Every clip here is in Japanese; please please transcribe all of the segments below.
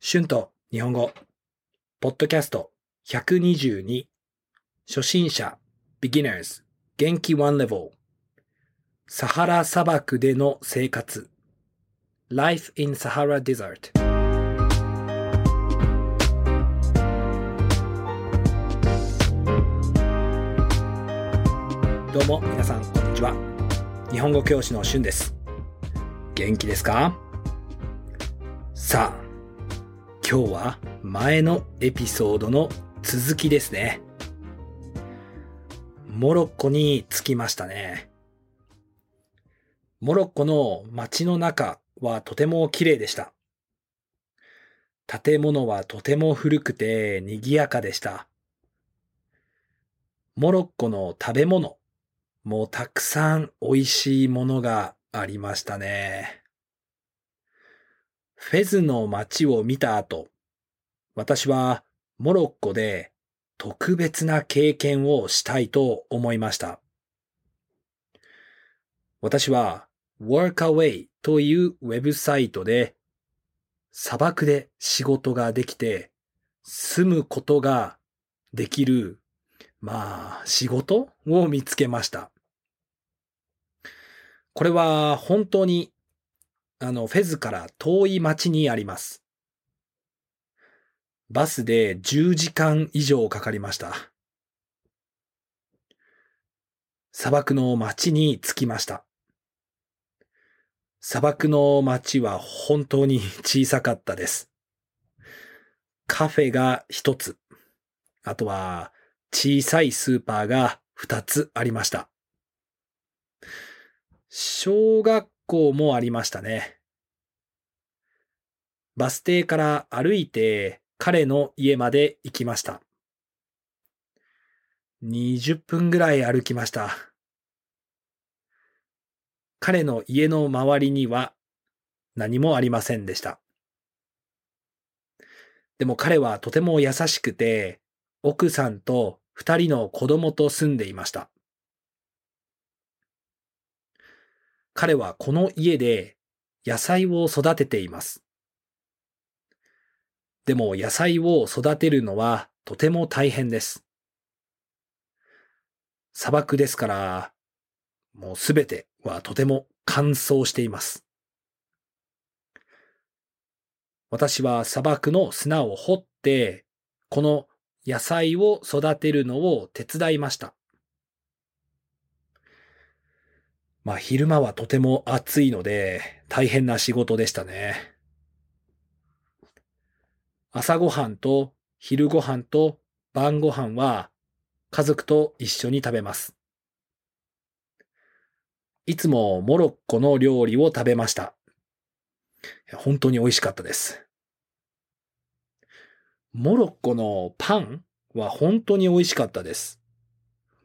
春と日本語、ポッドキャスト。122、初心者、beginners、元気。one level、サハラ砂漠での生活、life in Sahara Desert。どうも皆さんこんにちは。日本語教師の春です。元気ですか？さあ、今日は前のエピソードの続きですね。モロッコに着きましたね。モロッコの街の中はとても綺麗でした。建物はとても古くて賑やかでした。モロッコの食べ物もたくさん美味しいものがありましたね。フェズの街を見た後、私はモロッコで特別な経験をしたいと思いました。私は Workaway というウェブサイトで砂漠で仕事ができて住むことができる、まあ仕事を見つけました。これは本当にあの、フェズから遠い町にあります。バスで10時間以上かかりました。砂漠の町に着きました。砂漠の町は本当に小さかったです。カフェが一つ。あとは小さいスーパーが二つありました。小学校もありましたね。バス停から歩いて彼の家まで行きました。20分ぐらい歩きました。彼の家の周りには何もありませんでした。でも彼はとても優しくて、奥さんと二人の子供と住んでいました。彼はこの家で野菜を育てています。でも野菜を育てるのはとても大変です。砂漠ですから、もうすべてはとても乾燥しています。私は砂漠の砂を掘って、この野菜を育てるのを手伝いました。まあ昼間はとても暑いので大変な仕事でしたね。朝ごはんと昼ごはんと晩ごはんは家族と一緒に食べます。いつもモロッコの料理を食べました。本当に美味しかったです。モロッコのパンは本当に美味しかったです。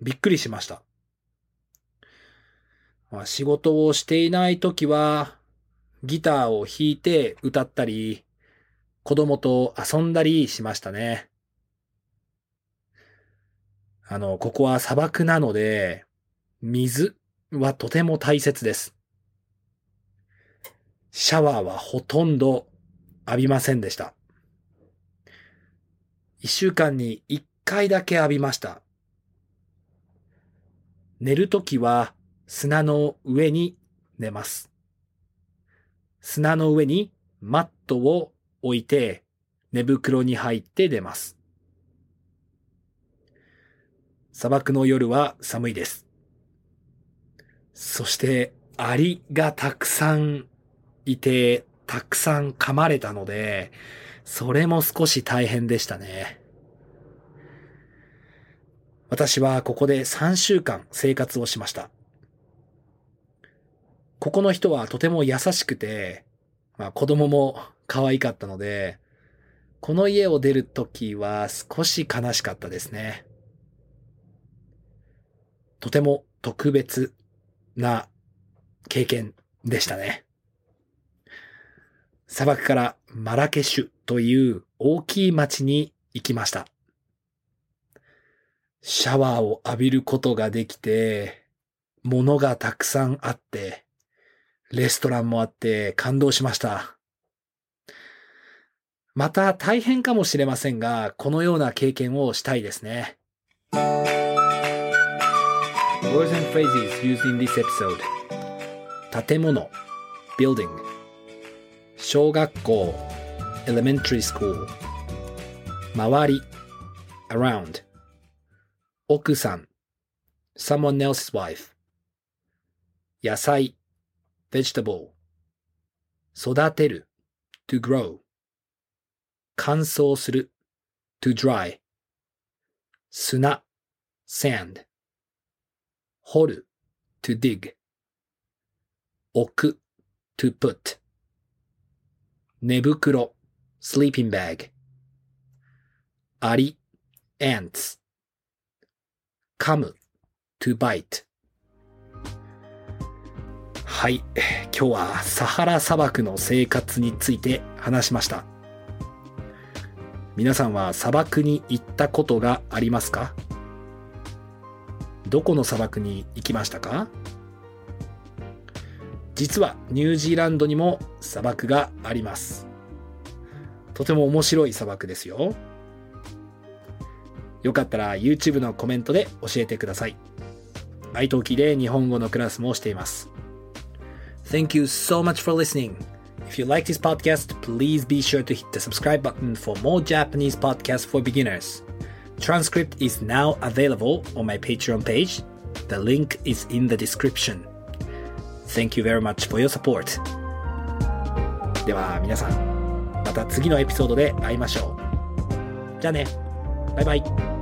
びっくりしました。まあ、仕事をしていないときはギターを弾いて歌ったり、子供と遊んだりしましたね。あの、ここは砂漠なので、水はとても大切です。シャワーはほとんど浴びませんでした。一週間に一回だけ浴びました。寝るときは砂の上に寝ます。砂の上にマットを置いて寝袋に入って出ます。砂漠の夜は寒いです。そしてアリがたくさんいて、たくさん噛まれたので、それも少し大変でしたね。私はここで3週間生活をしました。ここの人はとても優しくて、まあ、子供も可愛かったので、この家を出るときは少し悲しかったですね。とても特別な経験でしたね。砂漠からマラケシュという大きい町に行きました。シャワーを浴びることができて、物がたくさんあって、レストランもあって感動しました。また大変かもしれませんが、このような経験をしたいですね。Words and phrases used in this episode 建物 building 小学校 elementary school 周り around 奥さん someone else's wife 野菜 vegetable 育てる to grow 乾燥する to dry 砂 sand 掘る to dig 置く to put 寝袋 sleeping bag アリ ants 噛む to bite はい 今日はサハラ砂漠の生活について話しました皆さんは砂漠に行ったことがありますか？どこの砂漠に行きましたか？実はニュージーランドにも砂漠があります。とても面白い砂漠ですよ。よかったら YouTube のコメントで教えてください。iTalki で日本語のクラスもしています。Thank you so much for listening. If you like this podcast, please be sure to hit the subscribe button for more Japanese podcasts for beginners. Transcript is now available on my Patreon page. The link is in the description. Thank you very much for your support. では皆さん、また次のエピソードで会いましょう。じゃあね。バイバイ。